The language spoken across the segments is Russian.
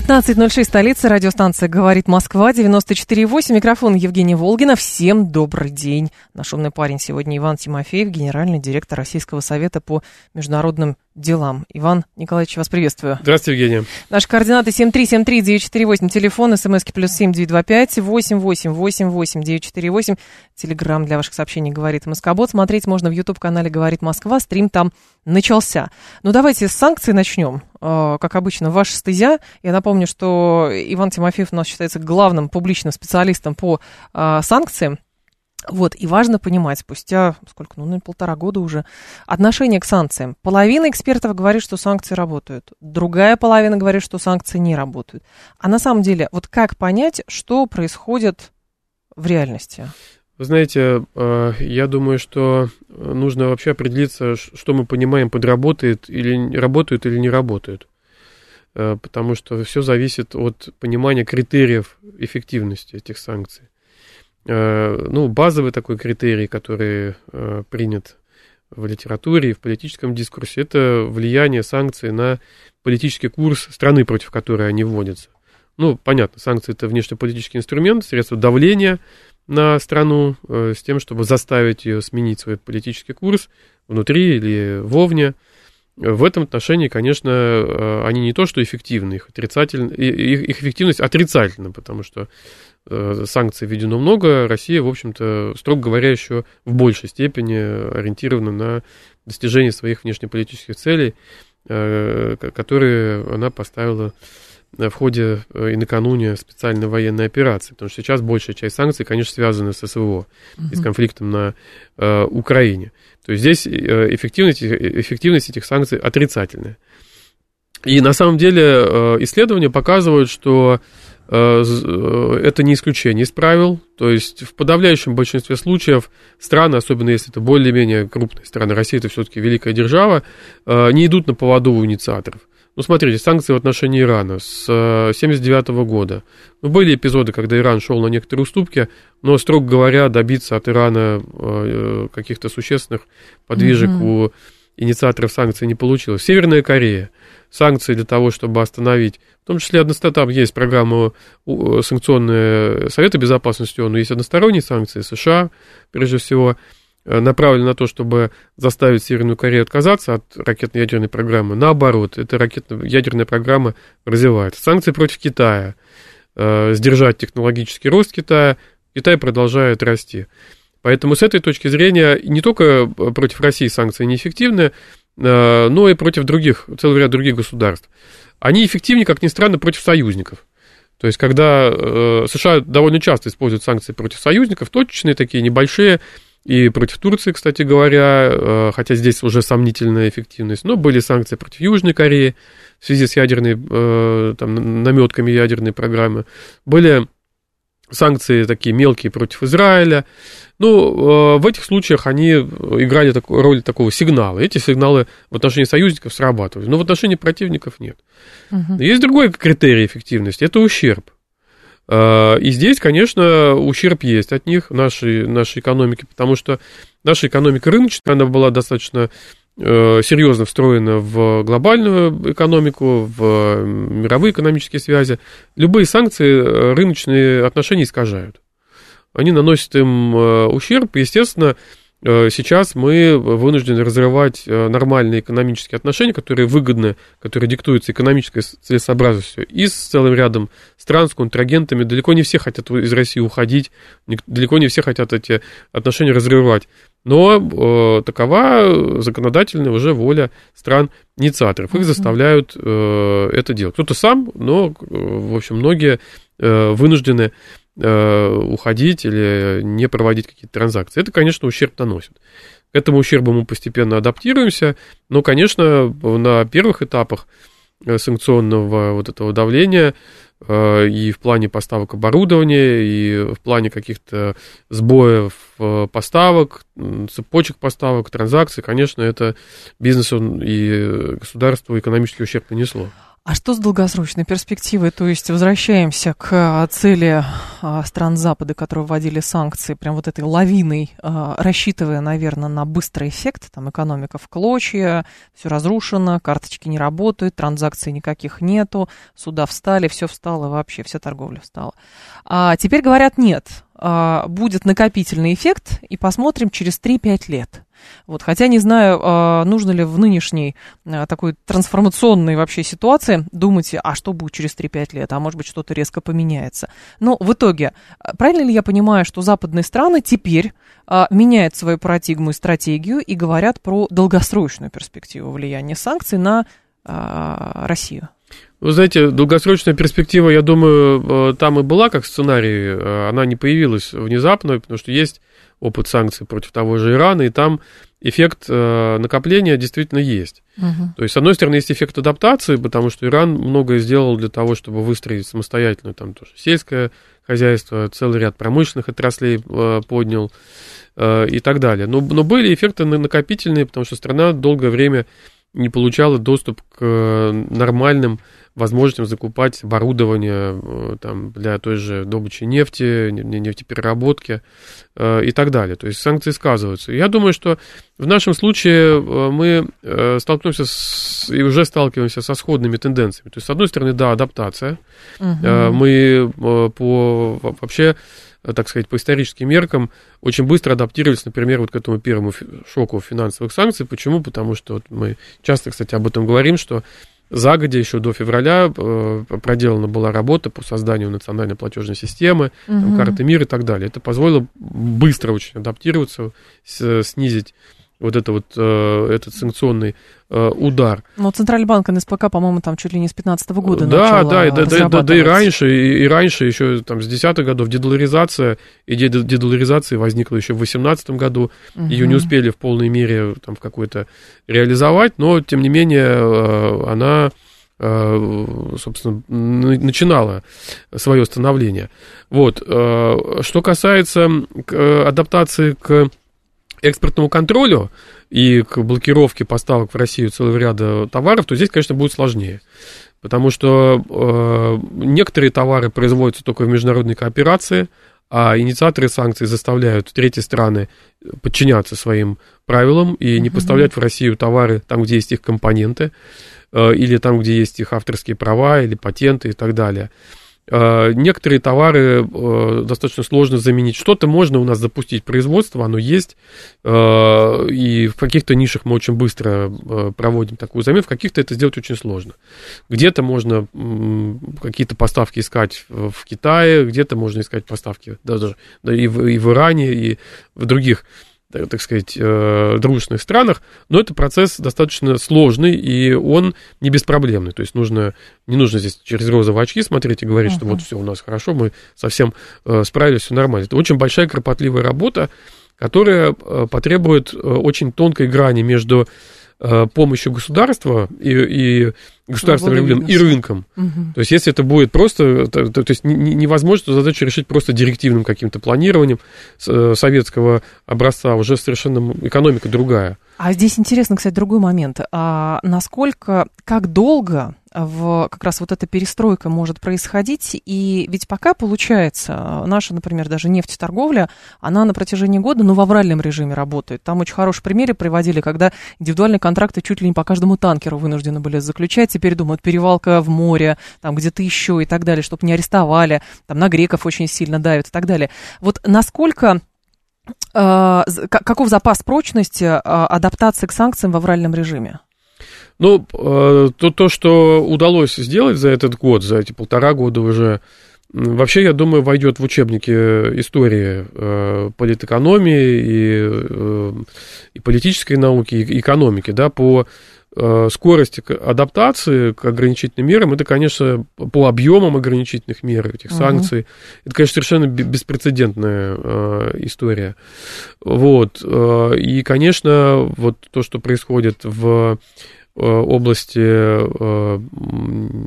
15.06, столица, радиостанция «Говорит Москва», 94.8, микрофон Евгения Волгина. Всем добрый день. Наш умный парень сегодня Иван Тимофеев, генеральный директор Российского совета по международным делам. Иван Николаевич, вас приветствую. Здравствуйте, Евгения. Наши координаты 7373948, телефон, смски плюс 7925 8888948, телеграмм для ваших сообщений «Говорит Москобот». Смотреть можно в YouTube-канале «Говорит Москва», стрим там начался. Ну, давайте с санкций начнем. Э, как обычно, ваша стезя. Я напомню, что Иван Тимофеев у нас считается главным публичным специалистом по э, санкциям. Вот, и важно понимать, спустя, сколько, ну, полтора года уже, отношение к санкциям. Половина экспертов говорит, что санкции работают, другая половина говорит, что санкции не работают. А на самом деле, вот как понять, что происходит в реальности? Вы знаете, э, я думаю, что нужно вообще определиться, что мы понимаем под работает или работают или не работают. Э, потому что все зависит от понимания критериев эффективности этих санкций. Э, ну, базовый такой критерий, который э, принят в литературе и в политическом дискурсе, это влияние санкций на политический курс страны, против которой они вводятся. Ну, понятно, санкции это внешнеполитический инструмент, средство давления на страну э, с тем, чтобы заставить ее сменить свой политический курс внутри или вовне. В этом отношении, конечно, они не то, что эффективны, их, отрицательно, их, их эффективность отрицательна, потому что Э, санкций введено много, Россия, в общем-то, строго говоря, еще в большей степени ориентирована на достижение своих внешнеполитических целей, э, которые она поставила в ходе э, и накануне специальной военной операции, потому что сейчас большая часть санкций, конечно, связана с СВО и с конфликтом на э, Украине. То есть здесь эффективность, эффективность этих санкций отрицательная. И на самом деле исследования показывают, что Э, э, это не исключение из правил. То есть в подавляющем большинстве случаев страны, особенно если это более-менее крупные страны, Россия это все-таки великая держава, э, не идут на поводу у инициаторов. Ну, смотрите, санкции в отношении Ирана с 1979 года. Ну, были эпизоды, когда Иран шел на некоторые уступки, но, строго говоря, добиться от Ирана каких-то существенных подвижек mm-hmm. у инициаторов санкций не получилось. Северная Корея санкции для того, чтобы остановить. В том числе там есть программа санкционная Совета Безопасности ООН, но есть односторонние санкции США, прежде всего, э, направлены на то, чтобы заставить Северную Корею отказаться от ракетно-ядерной программы. Наоборот, эта ракетно-ядерная программа развивается. Санкции против Китая, э, сдержать технологический рост Китая, Китай продолжает расти. Поэтому с этой точки зрения не только э, против России санкции неэффективны, но и против других, целый ряд других государств. Они эффективнее, как ни странно, против союзников. То есть, когда США довольно часто используют санкции против союзников, точечные такие, небольшие, и против Турции, кстати говоря, э, хотя здесь уже сомнительная эффективность, но были санкции против Южной Кореи в связи с ядерной, там, наметками ядерной программы, были санкции такие мелкие против Израиля. Ну, э, в этих случаях они играли роль такого сигнала. Эти сигналы в отношении союзников срабатывают, но в отношении противников нет. Угу. Есть другой критерий эффективности – это ущерб. Э, и здесь, конечно, ущерб есть от них, нашей, нашей экономики, потому что наша экономика рыночная, она была достаточно Э, серьезно встроена в глобальную экономику, в мировые экономические связи, любые санкции э, рыночные отношения искажают. Они наносят им э, ущерб, естественно, сейчас мы вынуждены разрывать э, нормальные экономические отношения, которые выгодны, которые диктуются экономической целесообразностью, и с целым рядом стран, с контрагентами. Далеко не все хотят из России уходить, далеко не все хотят эти отношения разрывать. Но э, такова законодательная уже воля стран-инициаторов. Их заставляют э, это делать. Кто-то сам, но, э, в общем, многие э, вынуждены Э, уходить или не проводить какие-то транзакции. Это, конечно, ущерб наносит. К этому ущербу мы постепенно адаптируемся, но, конечно, на первых этапах санкционного вот этого давления и в плане поставок оборудования, и в плане каких-то сбоев поставок, цепочек поставок, транзакций, конечно, это бизнесу и государству экономический ущерб нанесло. А что с долгосрочной перспективой? То есть возвращаемся к а, цели а, стран Запада, которые вводили санкции, прям вот этой лавиной, а, рассчитывая, наверное, на быстрый эффект. Там экономика в клочья, все разрушено, карточки не работают, транзакций никаких нету, суда встали, все встало вообще, вся торговля встала. А теперь говорят, нет, будет накопительный эффект, и посмотрим через 3-5 лет. Вот, хотя не знаю, а, нужно ли в нынешней а, такой трансформационной вообще ситуации думать, а что будет через 3-5 лет, а может быть что-то резко поменяется. Но в итоге, а, правильно ли я понимаю, что западные страны теперь меняют свою парадигму и стратегию и говорят про долгосрочную перспективу влияния санкций на Россию? Вы знаете, долгосрочная перспектива, я думаю, там и была как сценарий, она не появилась внезапно, потому что есть опыт санкций против того же Ирана, и там эффект э, накопления действительно есть. Угу. То есть, с одной стороны, есть эффект адаптации, потому что Иран многое сделал для того, чтобы выстроить самостоятельно там тоже сельское хозяйство, целый ряд промышленных отраслей э, поднял э, и так далее. Но, но были эффекты накопительные, потому что страна долгое время не получала доступ к э, нормальным возможностям закупать оборудование э, там, для той же добычи нефти, нефтепереработки э, и так далее. То есть санкции сказываются. Я думаю, что в нашем случае э, мы столкнемся с, и уже сталкиваемся со сходными тенденциями. То есть, с одной стороны, да, адаптация. Угу. Мы по вообще так сказать, по историческим меркам, очень быстро адаптировались, например, вот к этому первому шоку финансовых санкций. Почему? Потому что вот мы часто, кстати, об этом говорим, что загодя еще до февраля э, проделана была работа по созданию национальной платежной системы, угу. там, карты мира и так далее. Это позволило быстро очень адаптироваться, снизить вот это вот, э, этот санкционный э, удар. Но Центральный банк НСПК, по-моему, там чуть ли не с 15 -го года Да, да, и, да, да, да и раньше, и, и раньше, еще там с десятых годов дедоларизация, идея дедоларизации возникла еще в 2018 году, угу. ее не успели в полной мере там в какой-то реализовать, но, тем не менее, э, она собственно, начинала свое становление. Вот. Что касается адаптации к экспортному контролю и к блокировке поставок в Россию целого ряда товаров, то здесь, конечно, будет сложнее. Потому что э, некоторые товары производятся только в международной кооперации, а инициаторы санкций заставляют третьи страны подчиняться своим правилам и не поставлять в Россию товары там, где есть их компоненты, э, или там, где есть их авторские права, или патенты и так далее. Э, некоторые товары э, достаточно сложно заменить. Что-то можно у нас запустить производство, оно есть. Э, и в каких-то нишах мы очень быстро проводим такую замену, в каких-то это сделать очень сложно. Где-то можно какие-то поставки искать в Китае, где-то можно искать поставки даже и в, и в Иране, и в других так сказать, э, дружественных странах, но это процесс достаточно сложный, и он не беспроблемный. То есть нужно, не нужно здесь через розовые очки смотреть и говорить, uh-huh. что вот все у нас хорошо, мы совсем э, справились, все нормально. Это очень большая кропотливая работа, которая э, потребует очень тонкой грани между Э, помощью государства и, и государственным рублем и рынком. Угу. То есть, если это будет просто, то, то, то есть невозможно эту задачу решить просто директивным каким-то планированием э, советского образца, уже совершенно экономика другая. А здесь интересно, кстати, другой момент. А насколько, как долго в, как раз вот эта перестройка может происходить. И ведь пока получается, наша, например, даже нефтеторговля, она на протяжении года, ну, в авральном режиме работает. Там очень хорошие примеры приводили, когда индивидуальные контракты чуть ли не по каждому танкеру вынуждены были заключать. Теперь думают, перевалка в море, там где-то еще и так далее, чтобы не арестовали. Там на греков очень сильно давят и так далее. Вот насколько каков запас прочности э, адаптации к санкциям в авральном режиме? Ну, э, то, то, что удалось сделать за этот год, за эти полтора года уже, вообще, я думаю, войдет в учебники истории э, политэкономии и, э, и политической науки, и экономики, да, по скорости адаптации к ограничительным мерам, это, конечно, по объемам ограничительных мер, этих санкций, uh это, конечно, совершенно беспрецедентная история. Вот. И, конечно, вот то, что происходит в области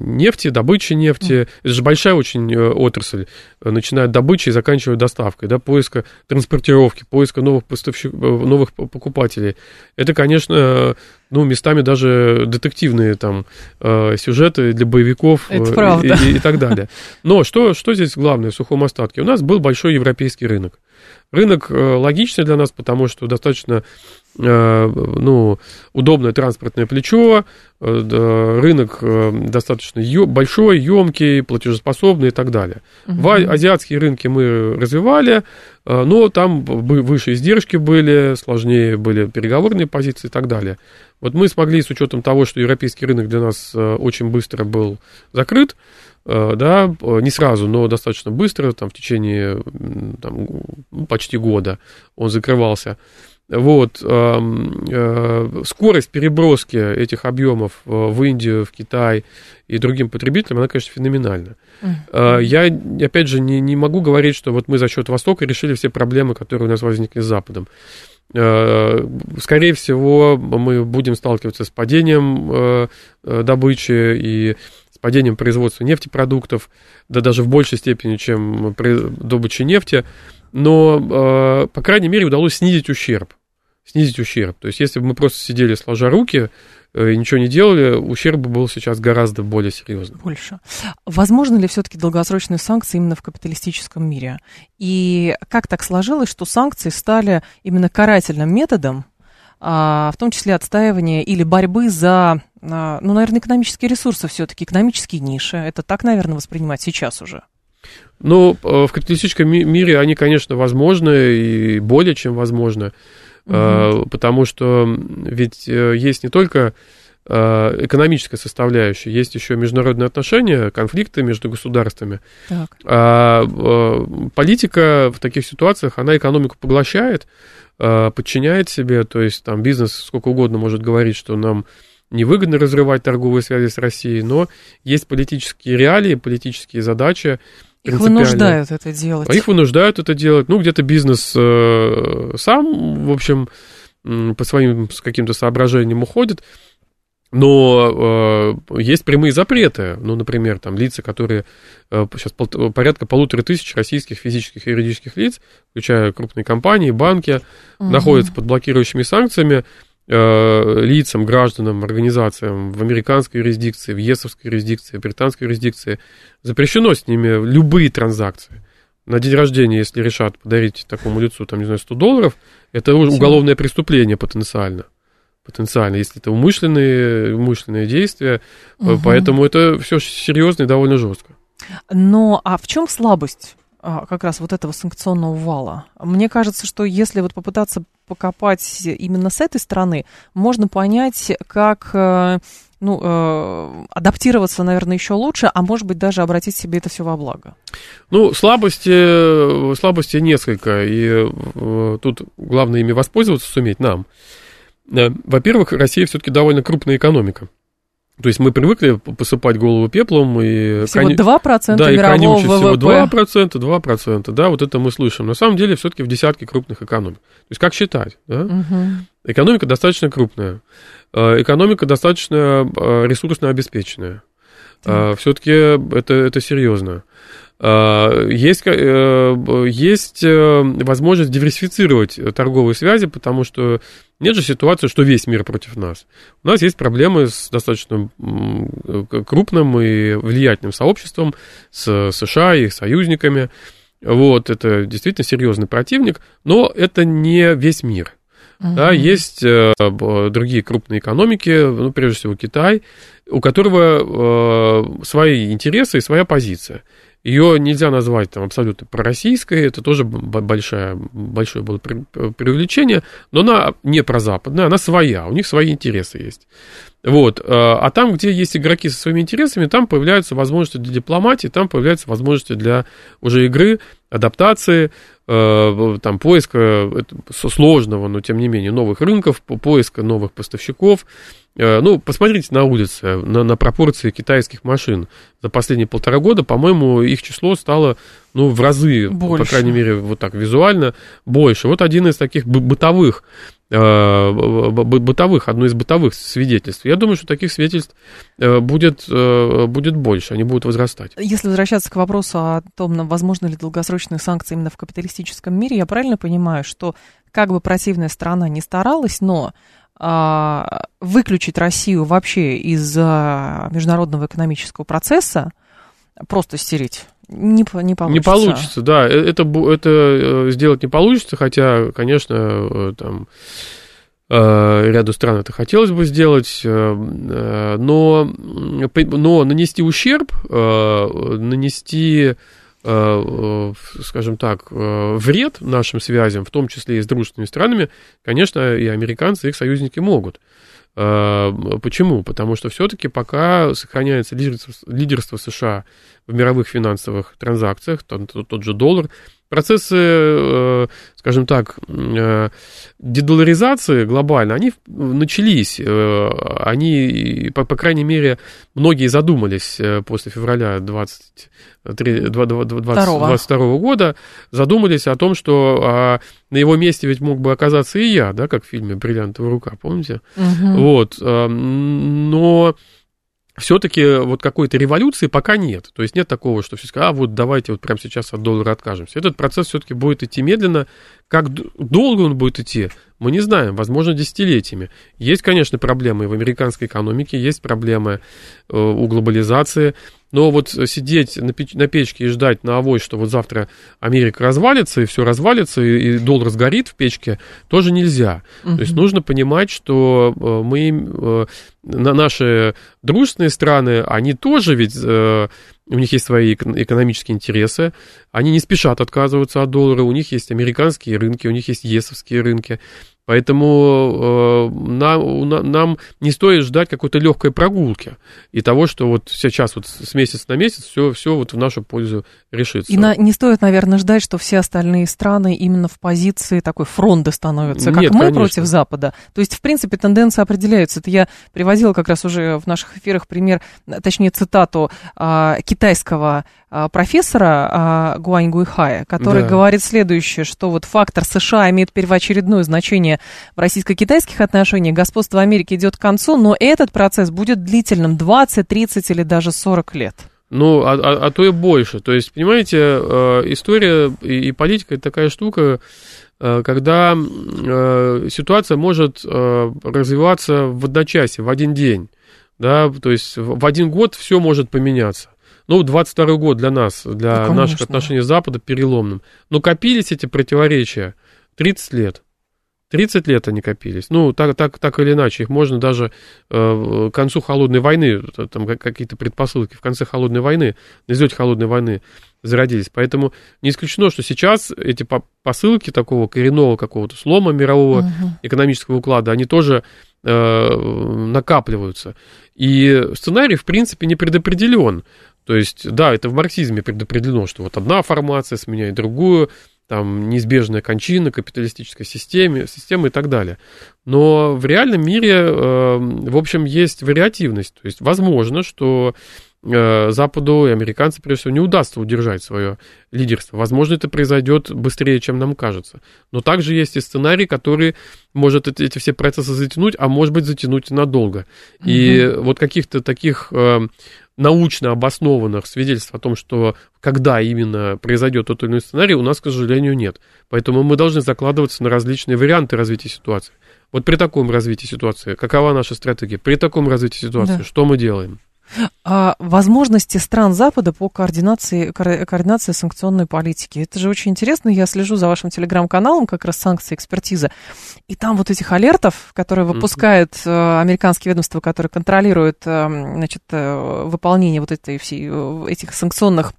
нефти, добычи нефти. Это же большая очень отрасль, начиная от добычи и заканчивая доставкой, да, поиска транспортировки, поиска новых поставщиков, новых покупателей. Это, конечно, ну, местами даже детективные там сюжеты для боевиков. И, и, и так далее. Но что, что здесь главное в сухом остатке? У нас был большой европейский рынок. Рынок логичный для нас, потому что достаточно Э, ну, удобное транспортное плечо, э, рынок э, достаточно большой, емкий, платежеспособный и так далее. Угу. В азиатские рынки мы развивали, но там выше издержки были, сложнее были переговорные позиции и так далее. Вот мы смогли, с учетом того, что европейский рынок для нас очень быстро был закрыт, да, не сразу, но достаточно быстро, там, в течение там, почти года он закрывался. Вот, э, скорость переброски этих объемов в Индию, в Китай и другим потребителям, она, конечно, феноменальна. Mm-hmm. Я, опять же, не, не могу говорить, что вот мы за счет Востока решили все проблемы, которые у нас возникли с Западом. Э, скорее всего, мы будем сталкиваться с падением э, добычи и с падением производства нефтепродуктов, да даже в большей степени, чем добыча нефти но, по крайней мере, удалось снизить ущерб снизить ущерб. То есть, если бы мы просто сидели сложа руки э, и ничего не делали, ущерб был сейчас гораздо более серьезный. Больше. Возможно ли все-таки долгосрочные санкции именно в капиталистическом мире? И как так сложилось, что санкции стали именно карательным методом, а, в том числе отстаивания или борьбы за, а, ну, наверное, экономические ресурсы все-таки, экономические ниши. Это так, наверное, воспринимать сейчас уже. Ну, э, в капиталистическом мире они, конечно, возможны и более чем возможны угу. потому что ведь э, есть не только э, экономическая составляющая, есть еще международные отношения, конфликты между государствами. Так. А политика в таких ситуациях, она экономику поглощает, подчиняет себе, то есть там бизнес сколько угодно может говорить, что нам невыгодно разрывать торговые связи с Россией, но есть политические реалии, политические задачи, их вынуждают это делать. А их вынуждают это делать. Ну, где-то бизнес э, сам, в общем, э, по своим каким-то соображениям уходит. Но э, есть прямые запреты. Ну, например, там лица, которые э, сейчас пол, порядка полутора тысяч российских физических и юридических лиц, включая крупные компании, банки, угу. находятся под блокирующими санкциями. Э, лицам, гражданам, организациям в американской юрисдикции, в ЕСовской юрисдикции, в британской юрисдикции запрещено с ними любые транзакции. На день рождения, если решат подарить такому лицу, там, не знаю, 100 долларов, это уголовное преступление потенциально. Потенциально, если это умышленные, умышленные действия. Угу. Поэтому это все серьезно и довольно жестко. Но а в чем слабость как раз вот этого санкционного вала. Мне кажется, что если вот попытаться покопать именно с этой стороны, можно понять, как э, ну, э, адаптироваться, наверное, еще лучше, а может быть даже обратить себе это все во благо. Ну, слабости, слабости несколько, и э, тут главное ими воспользоваться суметь нам. Во-первых, Россия все-таки довольно крупная экономика. То есть мы привыкли посыпать голову пеплом и... Всего 2% да, и мирового ВВП. всего 2%, 2%, да, вот это мы слышим. На самом деле все-таки в десятке крупных экономик. То есть как считать, да? Угу. Экономика достаточно крупная, э, экономика достаточно э, ресурсно обеспеченная. Да. Э, все-таки это, это серьезно. А, есть, э, есть э, возможность диверсифицировать торговые связи, потому что нет же ситуации, что весь мир против нас. У нас есть проблемы с достаточно крупным и влиятельным сообществом, с США и их союзниками. Вот, это действительно серьезный противник, но это не весь мир. Uh-huh. Да, есть э, другие крупные экономики, ну, прежде всего Китай, у которого э, свои интересы и своя позиция. Ее нельзя назвать там абсолютно пророссийской, это тоже большое, большое было преувеличение, но она не прозападная, она своя, у них свои интересы есть. Вот. Э, а там, где есть игроки со своими интересами, там появляются возможности для дипломатии, там появляются возможности для уже игры, адаптации, там, поиска сложного, но тем не менее новых рынков, поиска новых поставщиков, Э, ну, посмотрите на улице, на, на пропорции китайских машин. За последние полтора года, по-моему, их число стало, ну, в разы, больше. по крайней мере, вот так визуально, больше. Вот один из таких бытовых бытовых, одно из бытовых свидетельств. Я думаю, что таких свидетельств будет, будет больше, они будут возрастать. Если возвращаться к вопросу о том, возможно ли долгосрочные санкции именно в капиталистическом мире, я правильно понимаю, что как бы противная страна не старалась, но а, выключить Россию вообще из международного экономического процесса, просто стереть, не, не получится. Не получится, да. Э, это, это э, сделать не получится, хотя, конечно, э, там ряду стран это хотелось бы сделать, но, но нанести ущерб, нанести скажем так, вред нашим связям, в том числе и с дружественными странами, конечно, и американцы, и их союзники могут. Почему? Потому что все-таки пока сохраняется лидерство, лидерство США в мировых финансовых транзакциях, тот, тот же доллар, процессы, э, скажем так, э, дедоларизации глобально, они начались. Э, они, по, по крайней мере, многие задумались после февраля 23, 2022 года, задумались о том, что а, на его месте ведь мог бы оказаться и я, да, как в фильме «Бриллиантовая рука», помните? Угу. Вот, но все-таки вот какой-то революции пока нет. То есть нет такого, что все сказали, а вот давайте вот прямо сейчас от доллара откажемся. Этот процесс все-таки будет идти медленно. Как долго он будет идти, мы не знаем, возможно, десятилетиями. Есть, конечно, проблемы в американской экономике, есть проблемы э, у глобализации, но вот сидеть на, печ- на печке и ждать на авось, что вот завтра Америка развалится, и все развалится, и, и доллар сгорит в печке, тоже нельзя. Uh-huh. То есть нужно понимать, что э, мы, э, на наши дружественные страны, они тоже ведь у них есть свои экономические интересы, они не спешат отказываться от доллара, у них есть американские рынки, у них есть ЕСовские рынки. Поэтому э, нам, нам не стоит ждать какой-то легкой прогулки и того, что вот сейчас вот с месяца на месяц все, все вот в нашу пользу решится. И на, не стоит, наверное, ждать, что все остальные страны именно в позиции такой фронта становятся, как Нет, мы конечно. против Запада. То есть, в принципе, тенденции определяются. Это я приводила как раз уже в наших эфирах пример, точнее, цитату а, китайского профессора а, Гуань Гуйхая, который да. говорит следующее, что вот фактор США имеет первоочередное значение в российско-китайских отношениях, господство Америки идет к концу, но этот процесс будет длительным 20, 30 или даже 40 лет. Ну, а, а, а то и больше. То есть, понимаете, э, история и, политика это такая штука, э, когда э, ситуация может развиваться в одночасье, в один день. Да, то есть в один год все может поменяться. Ну, 22 год для нас, для ну, наших отношений с Западом переломным. Но копились эти противоречия 30 лет. 30 лет они копились. Ну, так, так, так или иначе, их можно даже э, к концу холодной войны, там какие-то предпосылки в конце холодной войны, на излете холодной войны зародились. Поэтому не исключено, что сейчас эти посылки такого коренного какого-то слома мирового угу. экономического уклада, они тоже э, накапливаются. И сценарий, в принципе, не предопределен. То есть, да, это в марксизме предопределено, что вот одна формация сменяет другую, там неизбежная кончина капиталистической системы, системы и так далее. Но в реальном мире, э, в общем, есть вариативность. То есть, возможно, что э, Западу и американцам, прежде всего, не удастся удержать свое лидерство. Возможно, это произойдет быстрее, чем нам кажется. Но также есть и сценарий, который может эти, все процессы затянуть, а может быть затянуть надолго. Угу. И вот каких-то таких э, научно обоснованных свидетельств о том, что когда именно произойдет тот или иной сценарий, у нас, к сожалению, нет. Поэтому мы должны закладываться на различные варианты развития ситуации. Вот при таком развитии ситуации, какова наша стратегия? При таком развитии ситуации, да. что мы делаем? А возможности стран Запада по координации, координации санкционной политики. Это же очень интересно. Я слежу за вашим телеграм-каналом, как раз санкции экспертиза. И там вот этих алертов, которые выпускают mm-hmm. американские ведомства, которые контролируют э, значит, э, выполнение вот этой, всей, этих санкционных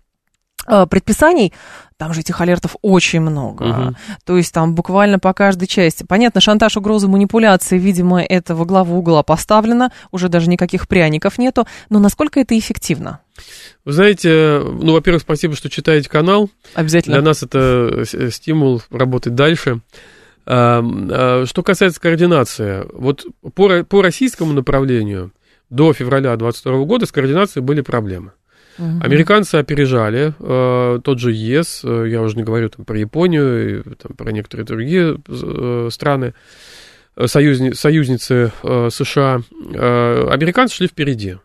предписаний, там же этих алертов очень много. Угу. То есть там буквально по каждой части. Понятно, шантаж, угрозы, манипуляции, видимо, это во главу угла поставлено. Уже даже никаких пряников нету. Но насколько это эффективно? Вы знаете, ну, во-первых, спасибо, что читаете канал. Обязательно. Для нас это стимул работать дальше. А, а, что касается координации, вот по, по российскому направлению до февраля 2022 года с координацией были проблемы. Угу. Американцы опережали э, тот же ЕС, э, я уже не говорю там, про Японию, и, там, про некоторые другие э, страны. союзни, союзницы США, американцы шли впереди.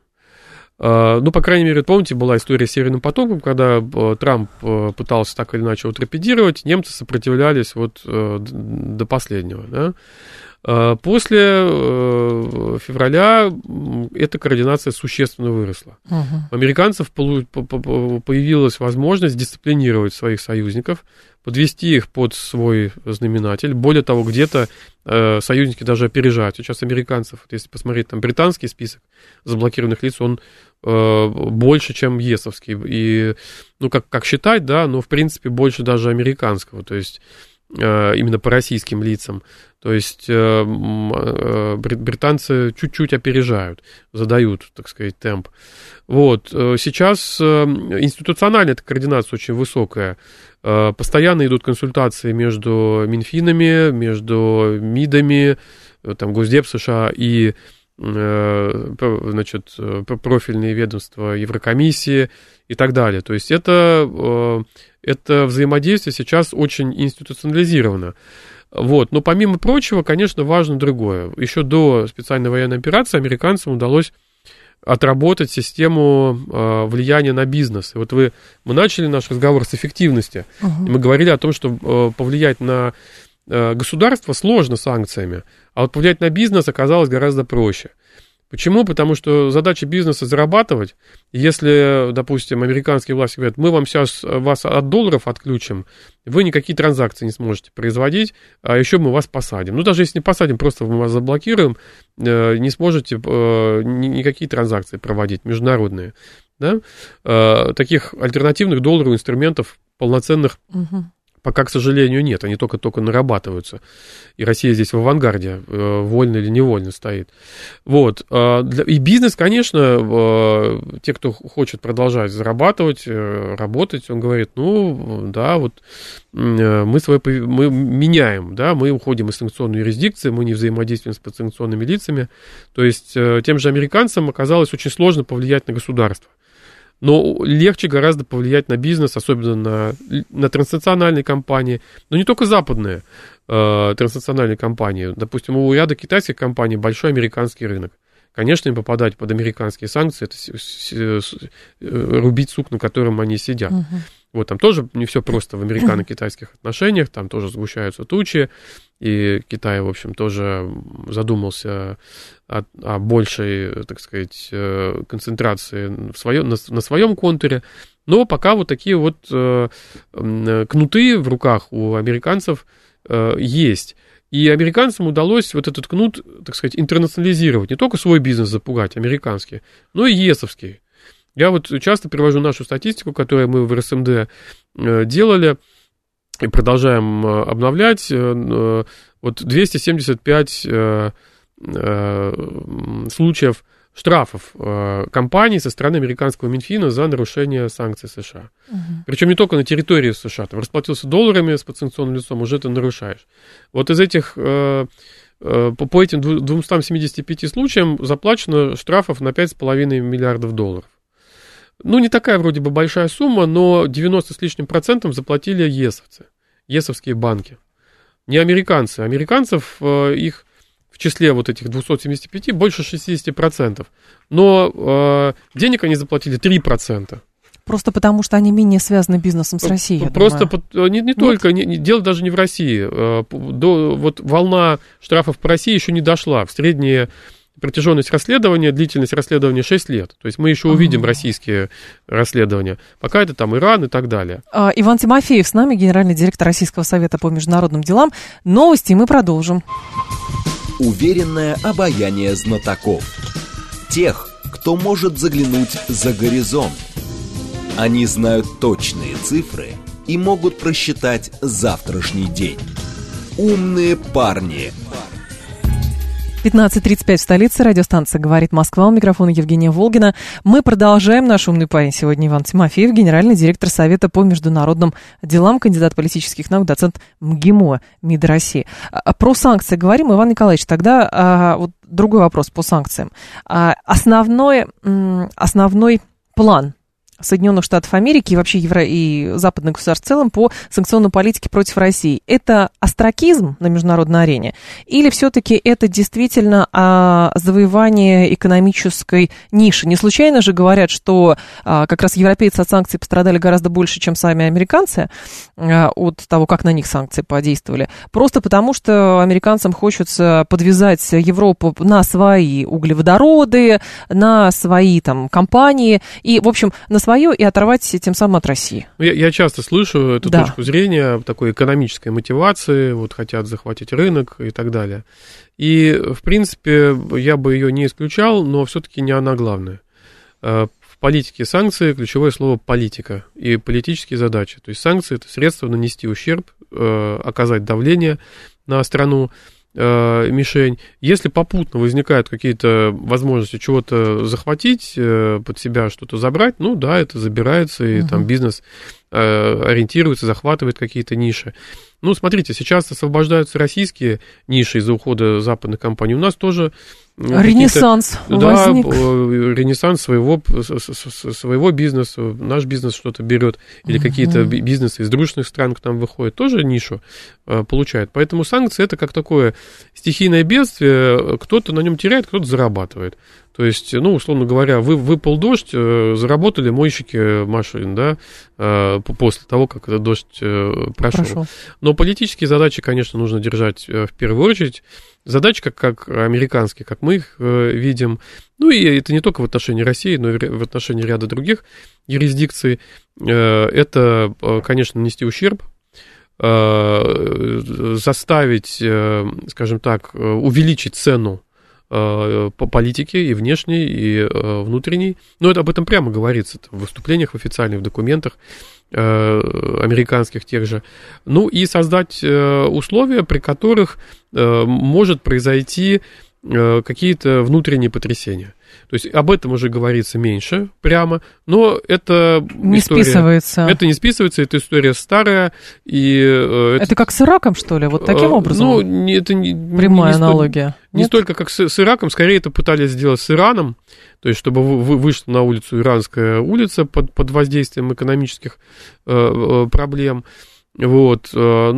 Ну, по крайней мере, помните, была история с Северным потоком, когда Трамп пытался так или иначе утрапедировать, немцы сопротивлялись вот до последнего, да? А, после э, февраля эта координация существенно выросла. Угу. У американцев появилась возможность дисциплинировать своих союзников, подвести их под свой знаменатель. Более того, где-то э, союзники даже опережают. Сейчас американцев, если посмотреть там британский список заблокированных лиц, он э, больше, чем ЕСовский. И, ну, как, как считать, да, но в принципе больше даже американского. То есть Э, именно по российским лицам. То есть э, э, британцы чуть-чуть опережают, задают, так сказать, темп. Вот. Сейчас институциональная эта координация очень высокая. Постоянно идут консультации между Минфинами, между МИДами, там, Госдеп США и значит, профильные ведомства Еврокомиссии и так далее. То есть это это взаимодействие сейчас очень институционализировано. Вот. Но помимо прочего, конечно, важно другое. Еще до специальной военной операции американцам удалось отработать систему э, влияния на бизнес. И вот вы, мы начали наш разговор с эффективности. Uh-huh. И мы говорили о том, что э, повлиять на э, государство сложно санкциями, а вот повлиять на бизнес оказалось гораздо проще. Почему? Потому что задача бизнеса зарабатывать. Если, допустим, американские власти говорят, мы вам сейчас вас от долларов отключим, вы никакие транзакции не сможете производить, а еще мы вас посадим. Ну, даже если не посадим, просто мы вас заблокируем, э, не сможете э, никакие транзакции проводить международные. Да? Э, таких альтернативных долларовых инструментов полноценных угу Пока, к сожалению, нет, они только-только нарабатываются. И Россия здесь в авангарде, э, вольно или невольно стоит. Вот. А, и бизнес, конечно, э, те, кто хочет продолжать зарабатывать, э, работать, он говорит, ну, да, вот мы, свой, мы меняем, да, мы уходим из санкционной юрисдикции, мы не взаимодействуем с подсанкционными лицами. То есть тем же американцам оказалось очень сложно повлиять на государство. Но легче гораздо повлиять на бизнес, особенно на, на транснациональные компании, но не только западные э, транснациональные компании. Допустим, у ряда китайских компаний большой американский рынок. Конечно, им попадать под американские санкции, это с, с, с, э, рубить сук, на котором они сидят. Uh-huh. Вот там тоже не все просто в американо-китайских отношениях, там тоже сгущаются тучи, и Китай, в общем, тоже задумался о, о большей, так сказать, э, концентрации в своем, на, на своем контуре. Но пока вот такие вот э, кнуты в руках у американцев э, есть. И американцам удалось вот этот кнут, так сказать, интернационализировать. Не только свой бизнес запугать, американский, но и ЕСовский. Я вот часто привожу нашу статистику, которую мы в РСМД э, делали и продолжаем э, обновлять. Э, вот 275 случаев штрафов компаний со стороны американского Минфина за нарушение санкций США. Угу. Причем не только на территории США. Там расплатился долларами с подсанкционным лицом, уже ты нарушаешь. Вот из этих по этим 275 случаям заплачено штрафов на 5,5 миллиардов долларов. Ну, не такая вроде бы большая сумма, но 90 с лишним процентом заплатили ЕСовцы, ЕСовские банки. Не американцы. Американцев, э, их в числе вот этих 275 больше 60 процентов. Но э, денег они заплатили 3 процента. Просто потому, что они менее связаны бизнесом с Россией. Просто по, э, не, не только, не, дело даже не в России. Э, до, вот волна штрафов по России еще не дошла. В средние протяженность расследования, длительность расследования 6 лет. То есть мы еще увидим российские расследования. Пока это там Иран и так далее. А, Иван Тимофеев с нами, генеральный директор Российского совета по международным делам. Новости мы продолжим. Уверенное обаяние знатоков. Тех, кто может заглянуть за горизонт. Они знают точные цифры и могут просчитать завтрашний день. Умные парни – 15.35 в столице. Радиостанция «Говорит Москва». У микрофона Евгения Волгина. Мы продолжаем наш умный парень. Сегодня Иван Тимофеев, генеральный директор Совета по международным делам, кандидат политических наук, доцент МГИМО МИД России. А, про санкции говорим. Иван Николаевич, тогда а, вот другой вопрос по санкциям. А, основной, основной план Соединенных Штатов Америки и вообще Евро... и западных государств в целом по санкционной политике против России. Это остракизм на международной арене? Или все-таки это действительно а, завоевание экономической ниши? Не случайно же говорят, что а, как раз европейцы от санкций пострадали гораздо больше, чем сами американцы а, от того, как на них санкции подействовали. Просто потому, что американцам хочется подвязать Европу на свои углеводороды, на свои там компании и, в общем, на свое и оторвать тем самым от России. Ну, я, я часто слышу эту да. точку зрения такой экономической мотивации, вот хотят захватить рынок и так далее. И, в принципе, я бы ее не исключал, но все-таки не она главная. Э, в политике санкции ключевое слово политика и политические задачи. То есть санкции это средство нанести ущерб, э, оказать давление на страну, э, мишень. Если попутно возникают какие-то возможности чего-то захватить э, под себя, что-то забрать, ну да, это забирается, и угу. там бизнес ориентируется, захватывает какие-то ниши. Ну, смотрите, сейчас освобождаются российские ниши из-за ухода западных компаний. У нас тоже Ренессанс да, возник. ренессанс своего, своего бизнеса, наш бизнес что-то берет, или uh какие-то бизнесы из дружных стран к нам выходят, тоже нишу э, получают. Поэтому санкции это как такое стихийное бедствие, кто-то на нем теряет, кто-то зарабатывает. То есть, ну, условно говоря, вы, выпал дождь, э, заработали мойщики машин, да, э, после того, как этот дождь прошел. прошел. Но политические задачи, конечно, нужно держать в первую очередь задач, как, как американские, как мы их э, видим. Ну и это не только в отношении России, но и в отношении ряда других юрисдикций. Э, это, э, конечно, нанести ущерб, э, заставить, э, скажем так, э, увеличить цену по политике и внешней, и внутренней. Но это об этом прямо говорится в выступлениях в официальных документах американских тех же. Ну и создать условия, при которых Э, может произойти э, какие-то внутренние потрясения. То есть об этом уже говорится меньше прямо, но это не история, списывается. Это не списывается, это история старая и э, это, это как с Ираком что ли, вот таким образом. Ну не, это не прямая не, не аналогия. Столь, не столько как с, с Ираком, скорее это пытались сделать с Ираном, то есть чтобы вы, вышла на улицу иранская улица под под воздействием экономических э, проблем. Вот. Э,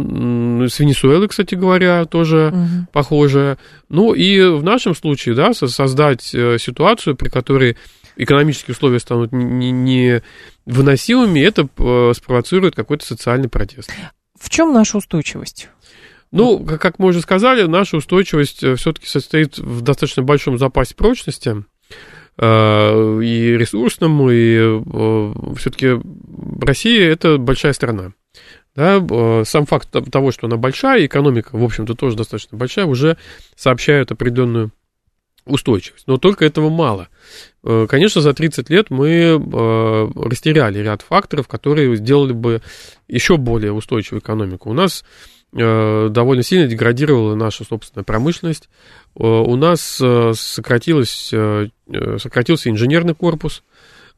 с Венесуэлы, кстати говоря, тоже угу. похоже. Ну и в нашем случае, да, создать э, ситуацию, при которой экономические условия станут невыносимыми, не это э, спровоцирует какой-то социальный протест. В чем наша устойчивость? Ну, как мы уже сказали, наша устойчивость все-таки состоит в достаточно большом запасе прочности и ресурсном, и все-таки Россия это большая страна. Да, сам факт того, что она большая, экономика, в общем-то, тоже достаточно большая, уже сообщают определенную устойчивость. Но только этого мало. Э, конечно, за 30 лет мы э, растеряли ряд факторов, которые сделали бы еще более устойчивую экономику. У нас э, довольно сильно деградировала наша собственная промышленность. У нас сократилось, сократился инженерный корпус,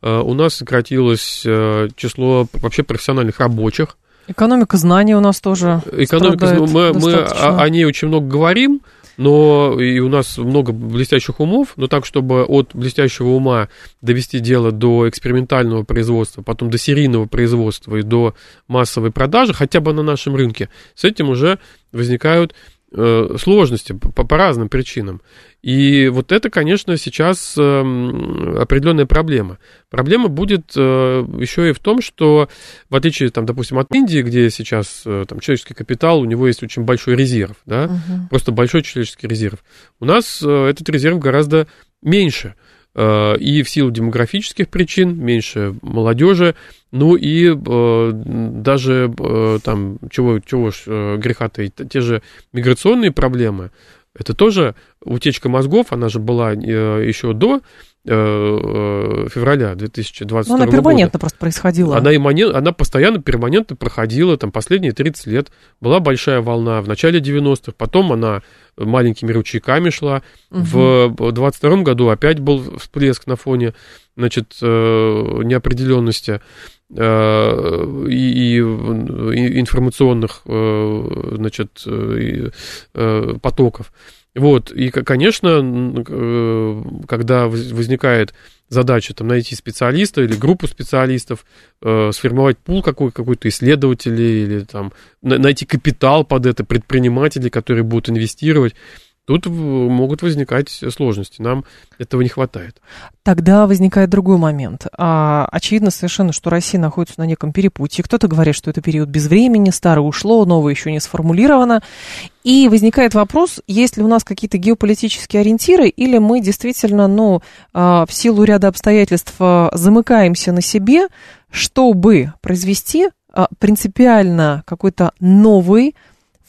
у нас сократилось число вообще профессиональных рабочих, Экономика знаний у нас тоже. Экономика, мы, мы о, о ней очень много говорим, но и у нас много блестящих умов, но так, чтобы от блестящего ума довести дело до экспериментального производства, потом до серийного производства и до массовой продажи, хотя бы на нашем рынке, с этим уже возникают Э, сложности по, по разным причинам. И вот это, конечно, сейчас эм, определенная проблема. Проблема будет э, еще и в том, что в отличие, там, допустим, от Индии, где сейчас э, там, человеческий капитал, у него есть очень большой резерв, да, угу. просто большой человеческий резерв. У нас этот резерв гораздо меньше. И в силу демографических причин меньше молодежи, ну и э, даже э, там, чего, чего ж э, греха таить, те же миграционные проблемы, это тоже утечка мозгов, она же была э, еще до э, э февраля 2022 года. Она перманентно года. просто происходила. Она, имманент, она постоянно, перманентно проходила, там, последние 30 лет. Была большая волна в начале 90-х, потом она маленькими ручейками шла. Угу. В 22 году опять был всплеск на фоне, значит, неопределенности. Э, и, и информационных э, значит, э, потоков. Вот, и, конечно, когда возникает задача там, найти специалиста или группу специалистов, э, сформировать пул какой, какой-то исследователей или там, найти капитал под это, предпринимателей, которые будут инвестировать, Тут могут возникать сложности, нам этого не хватает. Тогда возникает другой момент. А, очевидно совершенно, что Россия находится на неком перепутье. Кто-то говорит, что это период без времени, старое ушло, новое еще не сформулировано. И возникает вопрос, есть ли у нас какие-то геополитические ориентиры, или мы действительно, ну, а, в силу ряда обстоятельств а, замыкаемся на себе, чтобы произвести принципиально какой-то новый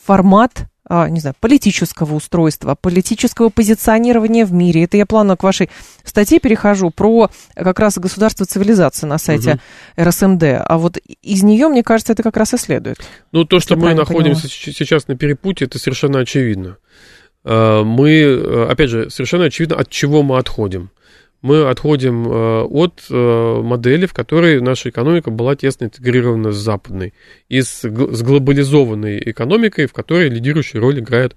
формат не знаю, политического устройства, политического позиционирования в мире. Это я плавно к вашей статье перехожу про как раз государство цивилизации на сайте угу. РСМД. А вот из нее, мне кажется, это как раз и следует. Ну, то, что мы находимся поняла. сейчас на перепутье, это совершенно очевидно. А, мы, э, опять же, совершенно очевидно, от чего мы отходим мы отходим э, от э, модели, в которой наша экономика была тесно интегрирована с западной, и с, глобализованной экономикой, в которой лидирующую роль играет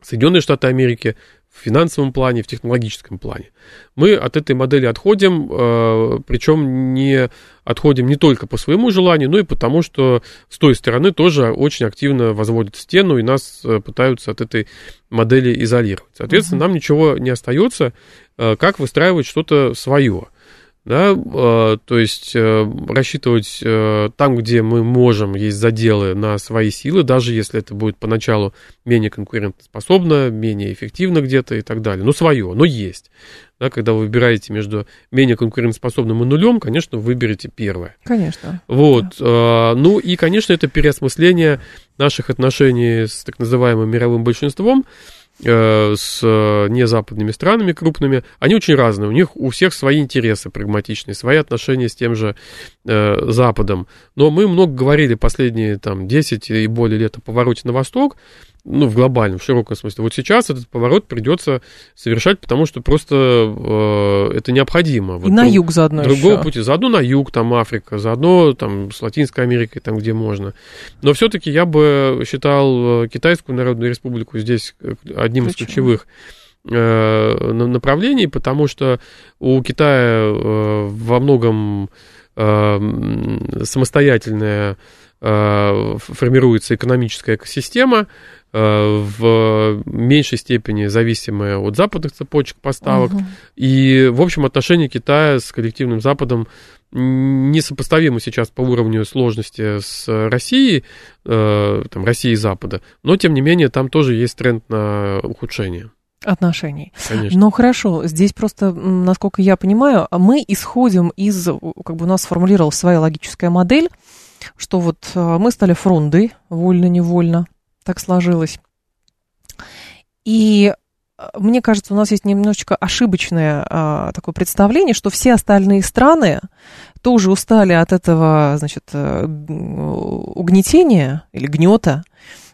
Соединенные Штаты Америки, в финансовом плане, в технологическом плане. Мы от этой модели отходим, э, причем не отходим не только по своему желанию, но и потому, что с той стороны тоже очень активно возводят стену и нас э, пытаются от этой модели изолировать. Соответственно, uh-huh. нам ничего не остается, э, как выстраивать что-то свое да, э, то есть э, рассчитывать э, там, где мы можем, есть заделы на свои силы, даже если это будет поначалу менее конкурентоспособно, менее эффективно где-то и так далее, но свое, но есть. Да, когда вы выбираете между менее конкурентоспособным и нулем, конечно, выберете первое. Конечно. Вот. Да. Ну и, конечно, это переосмысление наших отношений с так называемым мировым большинством, с э, незападными странами крупными, они очень разные. У них у всех свои интересы прагматичные, свои отношения с тем же э, Западом. Но мы много говорили последние там, 10 и более лет о повороте на восток ну, в глобальном, в широком смысле. Вот сейчас этот поворот придется совершать, потому что просто э, это необходимо. Вот и на юг заодно Другого еще. пути. Заодно на юг, там Африка, заодно там с Латинской Америкой, там где можно. Но все-таки я бы считал э, Китайскую Народную Республику здесь э, одним Почему? из ключевых э, направлений, потому что у Китая э, во многом э, самостоятельная э, формируется экономическая экосистема, в меньшей степени зависимая от западных цепочек поставок. Угу. И, в общем, отношения Китая с коллективным Западом несопоставимы сейчас по уровню сложности с Россией, э, там, Россией и Запада, но, тем не менее, там тоже есть тренд на ухудшение отношений. Конечно. Ну хорошо, здесь просто, насколько я понимаю, мы исходим из, как бы у нас сформулировалась своя логическая модель, что вот э, мы стали фрондой, вольно-невольно, так сложилось. И э, мне кажется, у нас есть немножечко ошибочное а, такое представление, что все остальные страны тоже устали от этого, значит, э, угнетения или гнета.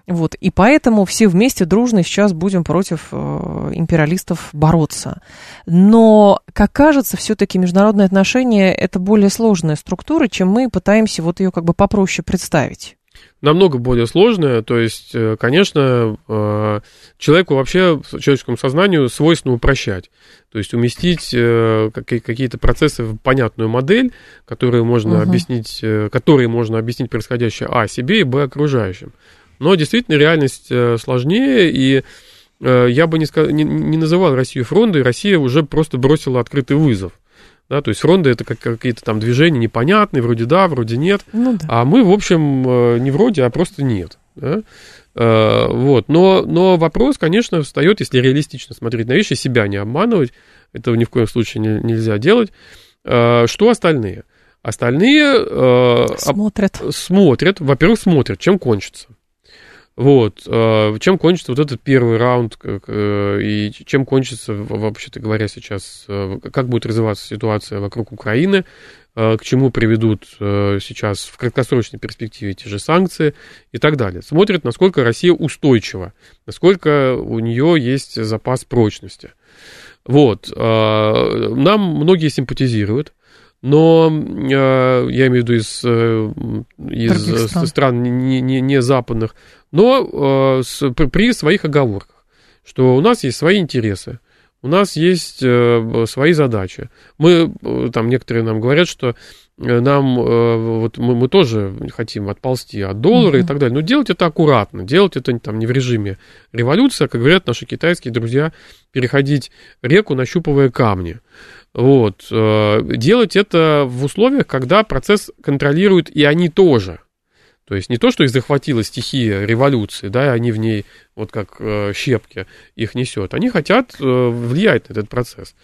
Вот, и поэтому все вместе дружно сейчас будем против э, империалистов бороться. Но, как кажется, все-таки международные отношения это более сложная структура, чем мы пытаемся вот ее как бы попроще представить намного более сложная. То есть, э, конечно, э, человеку вообще, человеческому сознанию свойственно упрощать. То есть уместить э, какие-то процессы в понятную модель, которые можно угу. объяснить, которые можно объяснить происходящее а себе и б окружающим. Но действительно реальность сложнее, и я бы не, не, не называл Россию фронтом, Россия уже просто бросила открытый вызов. Да, то есть фронды это как какие-то там движения непонятные, вроде да, вроде нет. Ну, да. А мы, в общем, э, не вроде, а просто нет. Да? Э, вот. но, но вопрос, конечно, встает, если реалистично смотреть на вещи, себя не обманывать, этого ни в коем случае не, нельзя делать. Э, что остальные? Остальные смотрят. смотрят, во-первых, смотрят, чем кончится. Вот. Э, чем кончится вот этот первый раунд, э, и чем кончится, вообще-то говоря, сейчас, э, как будет развиваться ситуация вокруг Украины, к чему приведут сейчас в краткосрочной перспективе те же санкции и так далее. Смотрят, насколько Россия устойчива, насколько у нее есть запас прочности. Вот. Нам многие симпатизируют, но э, я имею в виду из, э, из стран, стран не, не, не западных, но э, при, своих оговорках, что у нас есть свои интересы, у нас есть э, свои задачи. Мы, э, там некоторые нам говорят, что э, нам, вот мы, мы тоже хотим отползти от доллара mm-hmm. и так далее, но делать это аккуратно, делать это там не в режиме революции, а, как говорят наши китайские друзья, переходить реку, нащупывая камни. Вот. Делать это в условиях, когда процесс контролируют и они тоже – то есть не то, что их захватила стихия революции, да, и они в ней, вот как э, щепки, их несет. Они хотят э, влиять на этот процесс.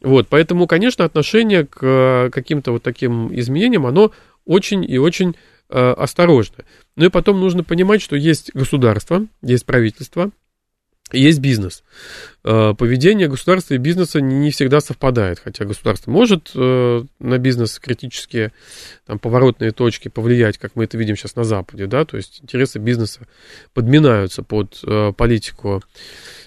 Вот, поэтому, конечно, отношение к э, каким-то вот таким изменениям, оно очень и очень э, осторожно. Ну и потом нужно понимать, что есть государство, есть правительство, есть бизнес. Э, поведение государства и бизнеса не всегда совпадает, хотя государство может э, на бизнес критические там, поворотные точки повлиять, как мы это видим сейчас на Западе, да, то есть интересы бизнеса подминаются под э, политику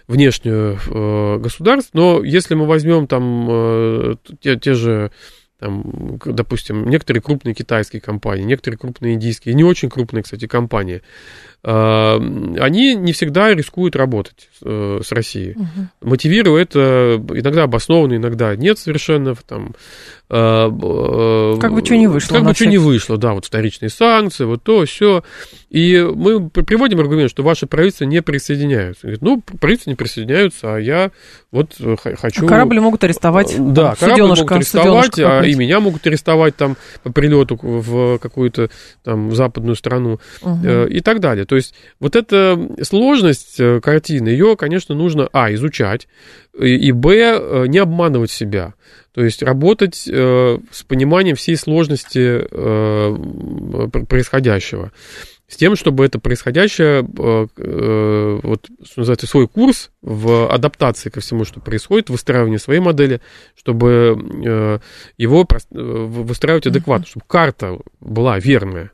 внешнюю государств, но если мы возьмем там те, те же там, допустим, некоторые крупные китайские компании, некоторые крупные индийские, не очень крупные, кстати, компании, а, они не всегда рискуют работать э, с Россией. Угу. Мотивируя это иногда обоснованно, иногда нет совершенно. Там, э, как бы что не вышло. Как бы что не вышло, да, вот вторичные санкции, вот то, все. И мы приводим аргумент, что ваши правительства не присоединяются. Говорит, ну, правительства не присоединяются, а я вот э, хочу... А корабли могут арестовать. Да, корабли могут арестовать, а и меня могут арестовать там по прилету в какую-то там западную страну угу. и так далее. То есть вот эта сложность э, картины, ее, конечно, нужно, а, изучать, и, б, э, не обманывать себя. То есть работать э, с пониманием всей сложности происходящего. С тем, чтобы это происходящее, вот, что называется, свой курс в адаптации ко всему, что происходит, выстраивании своей модели, чтобы его выстраивать адекватно, чтобы карта была верная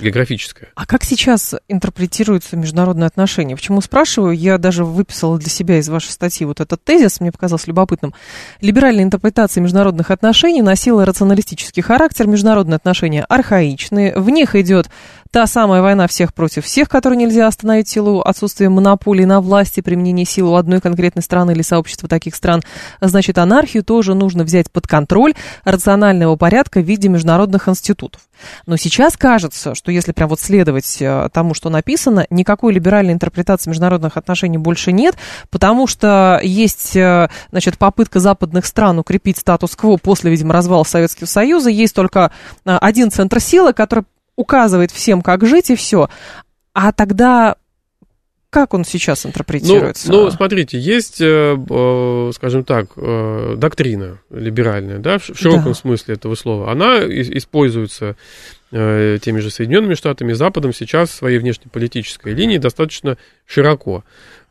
географическое. А как сейчас интерпретируются международные отношения? Почему спрашиваю? Я даже выписала для себя из вашей статьи вот этот тезис, мне показалось любопытным. Либеральная интерпретация международных отношений носила рационалистический характер, международные отношения архаичные, в них идет Та самая война всех против всех, которую нельзя остановить силу отсутствия монополии на власти, применение силы у одной конкретной страны или сообщества таких стран. Значит, анархию тоже нужно взять под контроль рационального порядка в виде международных институтов. Но сейчас кажется, что если прям вот следовать э, тому, что написано, никакой либеральной интерпретации международных отношений больше нет, потому что есть, э, значит, попытка западных стран укрепить статус-кво после, видимо, развала Советского Союза. Есть только э, один центр силы, который указывает всем, как жить, и все. А тогда как он сейчас интерпретируется? Ну, ну смотрите, есть, э, э, скажем так, э, доктрина либеральная, да, в широком да. смысле этого слова. Она используется теми же Соединенными Штатами, Западом сейчас в своей внешнеполитической линии достаточно широко.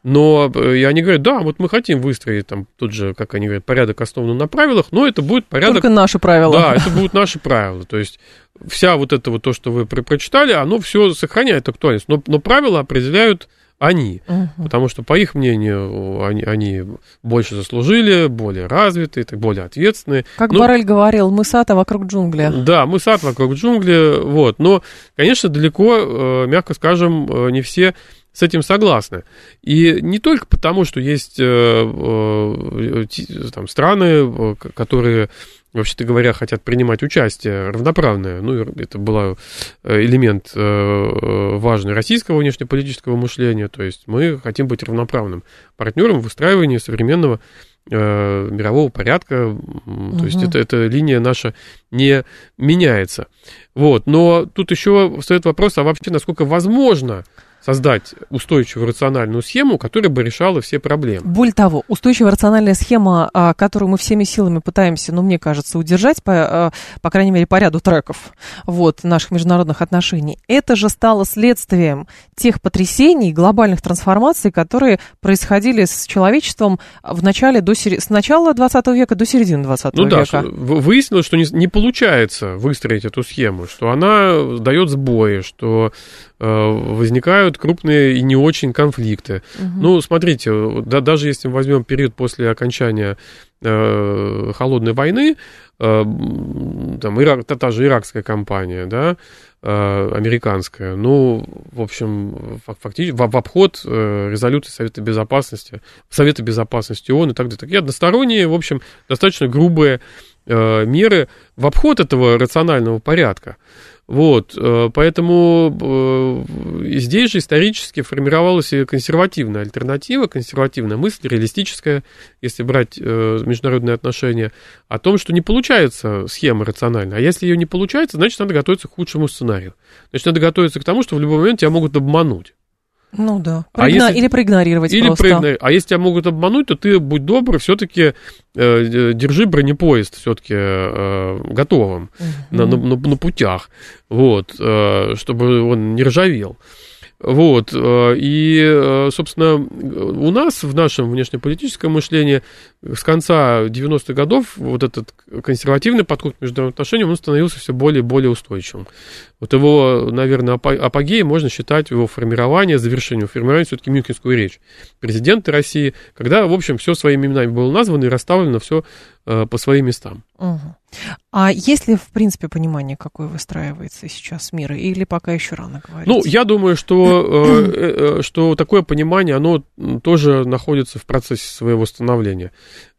Но и они говорят, да, вот мы хотим выстроить там тут же, как они говорят, порядок основан на правилах, но это будет порядок... Только наши правила. Да, это будут наши правила. То есть вся вот это вот то, что вы прочитали, оно все сохраняет актуальность. Но, но правила определяют они. Угу. Потому что, по их мнению, они, они больше заслужили, более развитые, более ответственные. Как ну, Барель говорил, мы сад, а вокруг джунгли. Да, мы сад вокруг джунгли. Вот. Но, конечно, далеко, э, мягко скажем, э, не все с этим согласны. И не только потому, что есть э, там, страны, которые вообще-то говоря, хотят принимать участие равноправное. Ну, это был э, элемент э, важный российского внешнеполитического мышления. То есть мы хотим быть равноправным партнером в выстраивании современного э, мирового порядка. Угу. То есть это, эта линия наша не меняется. Вот. Но тут еще встает вопрос, а вообще насколько возможно создать устойчивую рациональную схему, которая бы решала все проблемы. Более того, устойчивая рациональная схема, а, которую мы всеми силами пытаемся, ну, мне кажется, удержать, по, а, по крайней мере, по ряду треков вот, наших международных отношений, это же стало следствием тех потрясений, глобальных трансформаций, которые происходили с человечеством в начале до с начала 20 века до середины 20 ну, века. Ну да, выяснилось, что не, не получается выстроить эту схему, что она дает сбои, что возникают крупные и не очень конфликты. Угу. Ну, смотрите, да, даже если мы возьмем период после окончания э, холодной войны, э, там, Ирак, та, та же иракская кампания, да, э, американская, ну, в общем, фактически в, в обход э, резолюции Совета Безопасности, Совета Безопасности ООН и так далее. Такие односторонние, в общем, достаточно грубые э, меры в обход этого рационального порядка. Вот, э, поэтому э, здесь же исторически формировалась и консервативная альтернатива, консервативная мысль, реалистическая, если брать э, международные отношения, о том, что не получается схема рациональная. А если ее не получается, значит, надо готовиться к худшему сценарию. Значит, надо готовиться к тому, что в любой момент тебя могут обмануть. Ну да. А Проигна... если... Или проигнорировать или просто. Проигнор... А если тебя могут обмануть, то ты, будь добр, все-таки э, держи бронепоезд все-таки э, готовым угу. на, на, на, на путях, вот, э, чтобы он не ржавел. Вот, э, и, э, собственно, у нас в нашем внешнеполитическом мышлении с конца 90-х годов вот этот консервативный подход к международным отношениям, он становился все более и более устойчивым. Вот его, наверное, апогеей можно считать его формирование, завершение формирования все-таки Мюнхенскую речь президента России, когда, в общем, все своими именами было названо и расставлено все по своим местам. Угу. А есть ли, в принципе, понимание, какое выстраивается сейчас мир, или пока еще рано говорить? Ну, я думаю, что, э, э, что такое понимание, оно тоже находится в процессе своего становления.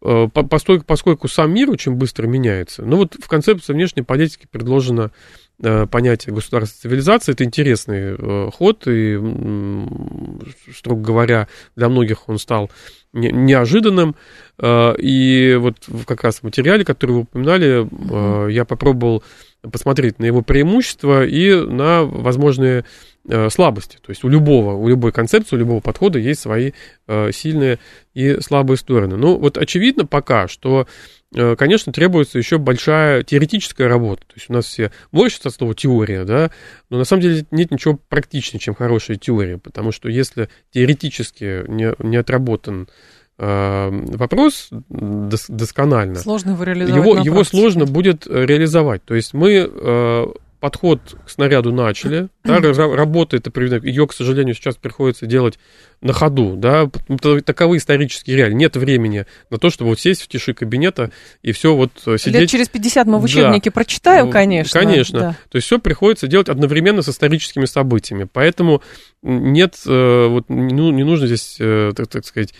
Э, поскольку, поскольку сам мир очень быстро меняется. Ну, вот в концепции внешней политики предложено Э, понятие государственной цивилизации. Это интересный э, ход, и, строго говоря, для многих он стал неожиданным. Э, и вот как раз в материале, который вы упоминали, я попробовал посмотреть на его преимущества и на возможные слабости. То есть у любого, у любой концепции, у любого подхода есть свои сильные и слабые стороны. Ну, вот очевидно пока, что Э, конечно, требуется еще большая теоретическая работа. То есть у нас все морщатся от слова теория, да, но на самом деле нет ничего практичнее, чем хорошая теория, потому что если теоретически не, не отработан э, вопрос досконально, сложно его, его, его сложно будет реализовать. То есть мы э, подход к снаряду начали, да, работает, ее, к сожалению, сейчас приходится делать на ходу, да, таковы исторические реалии. Нет времени на то, чтобы вот сесть в тиши кабинета и все вот э, сидеть. Лет через 50 мы в учебнике да. прочитаю, конечно. Конечно. Да. То есть все приходится делать одновременно с историческими событиями. Поэтому нет, э, вот, ну, не нужно здесь, э, так, так сказать,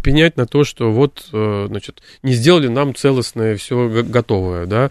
пенять на то, что вот, значит, не сделали нам целостное все готовое, да,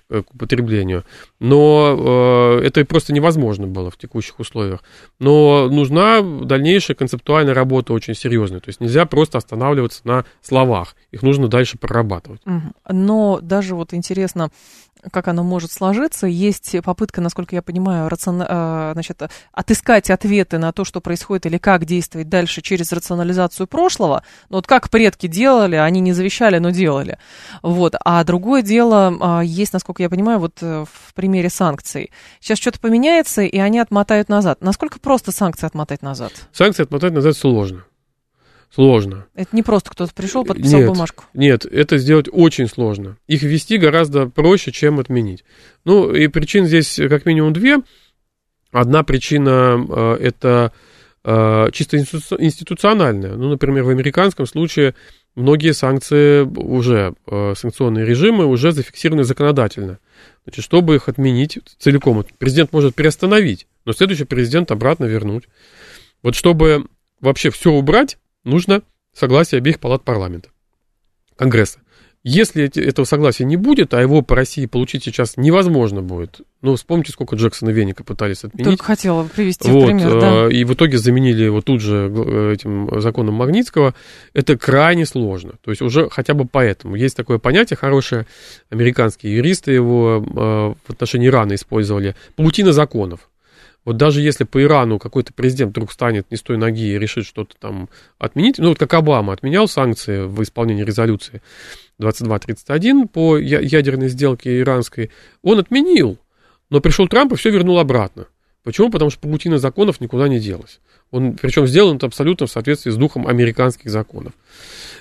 к употреблению. Но это просто невозможно было в текущих условиях но нужна дальнейшая концептуальная работа очень серьезная. То есть нельзя просто останавливаться на словах, их нужно дальше прорабатывать. Но даже вот интересно, как оно может сложиться. Есть попытка, насколько я понимаю, рацион... Э, значит, отыскать ответы на то, что происходит или как действовать дальше через рационализацию прошлого. Ну, вот как предки делали, они не завещали, но делали. Вот. А другое дело а, есть, насколько я понимаю, вот э, в примере санкций. Сейчас что-то поменяется, и они отмотают назад. Насколько просто санкции отмотать назад? Санкции отмотать назад сложно сложно. Это не просто кто-то пришел, подписал нет, бумажку. Нет, это сделать очень сложно. Их ввести гораздо проще, чем отменить. Ну, и причин здесь как минимум две. Одна причина э, это э, чисто институциональная. Ну, например, в американском случае многие санкции уже, э, санкционные режимы уже зафиксированы законодательно. Значит, чтобы их отменить целиком, президент может приостановить, но следующий президент обратно вернуть. Вот чтобы вообще все убрать, нужно согласие обеих палат парламента, Конгресса. Если этого согласия не будет, а его по России получить сейчас невозможно будет, ну, вспомните, сколько Джексона Веника пытались отменить. Только хотела привести вот, пример, да. И в итоге заменили его тут же э, этим законом Магнитского. Это крайне сложно. То есть уже хотя бы поэтому. Есть такое понятие хорошее, американские юристы его э, в отношении Ирана использовали. Паутина законов. Вот даже если по Ирану какой-то президент вдруг станет не с той ноги и решит что-то там отменить, ну вот как Обама отменял санкции в исполнении резолюции 2231 по ядерной сделке иранской, он отменил, но пришел Трамп и все вернул обратно. Почему? Потому что паутина законов никуда не делась. Он, причем сделан это абсолютно в соответствии с духом американских законов.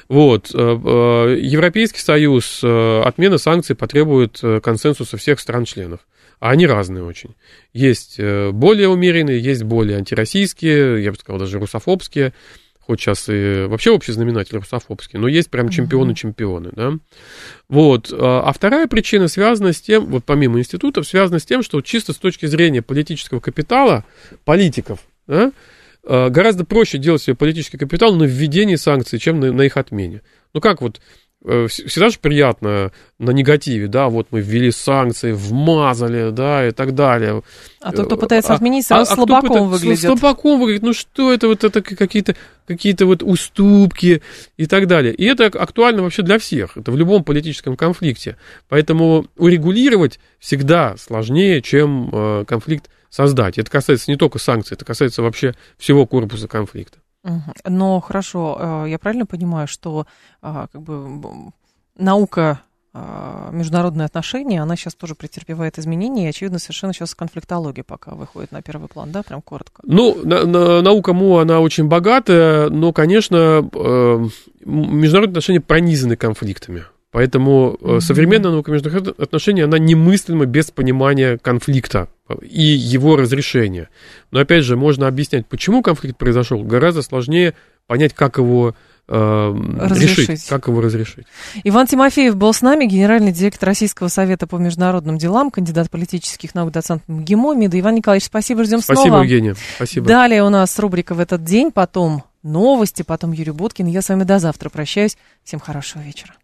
Вот. Э, э, Европейский Союз, э, отмена санкций потребует консенсуса всех стран-членов. А они разные очень. Есть э, более умеренные, есть более антироссийские, я бы сказал, даже русофобские хоть сейчас и вообще общий знаменатель русофобский, но есть прям чемпионы-чемпионы, да. Вот. А, а вторая причина связана с тем, вот помимо институтов, связана с тем, что чисто с точки зрения политического капитала, политиков, да, а, гораздо проще делать себе политический капитал на введении санкций, чем на, на их отмене. Ну как вот всегда же приятно на негативе, да, вот мы ввели санкции, вмазали, да, и так далее. А тот, кто пытается а, отменить, сразу а, слабаком а выглядит. Слабаком выглядит, ну что это, вот это какие-то какие-то вот уступки и так далее. И это актуально вообще для всех, это в любом политическом конфликте. Поэтому урегулировать всегда сложнее, чем э, конфликт создать. Это касается не только санкций, это касается вообще всего корпуса конфликта. Но хорошо, э, я правильно понимаю, что а, как бы наука а, международные отношения, она сейчас тоже претерпевает изменения, и, очевидно, совершенно сейчас конфликтология пока выходит на первый план, да, прям коротко? Ну, на, на, наука МУ, она очень богатая, но, конечно, э, международные отношения пронизаны конфликтами. Поэтому mm-hmm. современная наука международных отношений, она немыслима без понимания конфликта и его разрешения. Но опять же, можно объяснять, почему конфликт произошел, гораздо сложнее понять, как его э, решить, как его разрешить. Иван Тимофеев был с нами, генеральный директор Российского совета по международным делам, кандидат политических наук, доцент МГИМО. Мида Иван Николаевич, спасибо, ждем спасибо, снова. Спасибо, Евгения, спасибо. Далее у нас рубрика «В этот день», потом новости, потом Юрий Буткин. Я с вами до завтра прощаюсь. Всем хорошего вечера.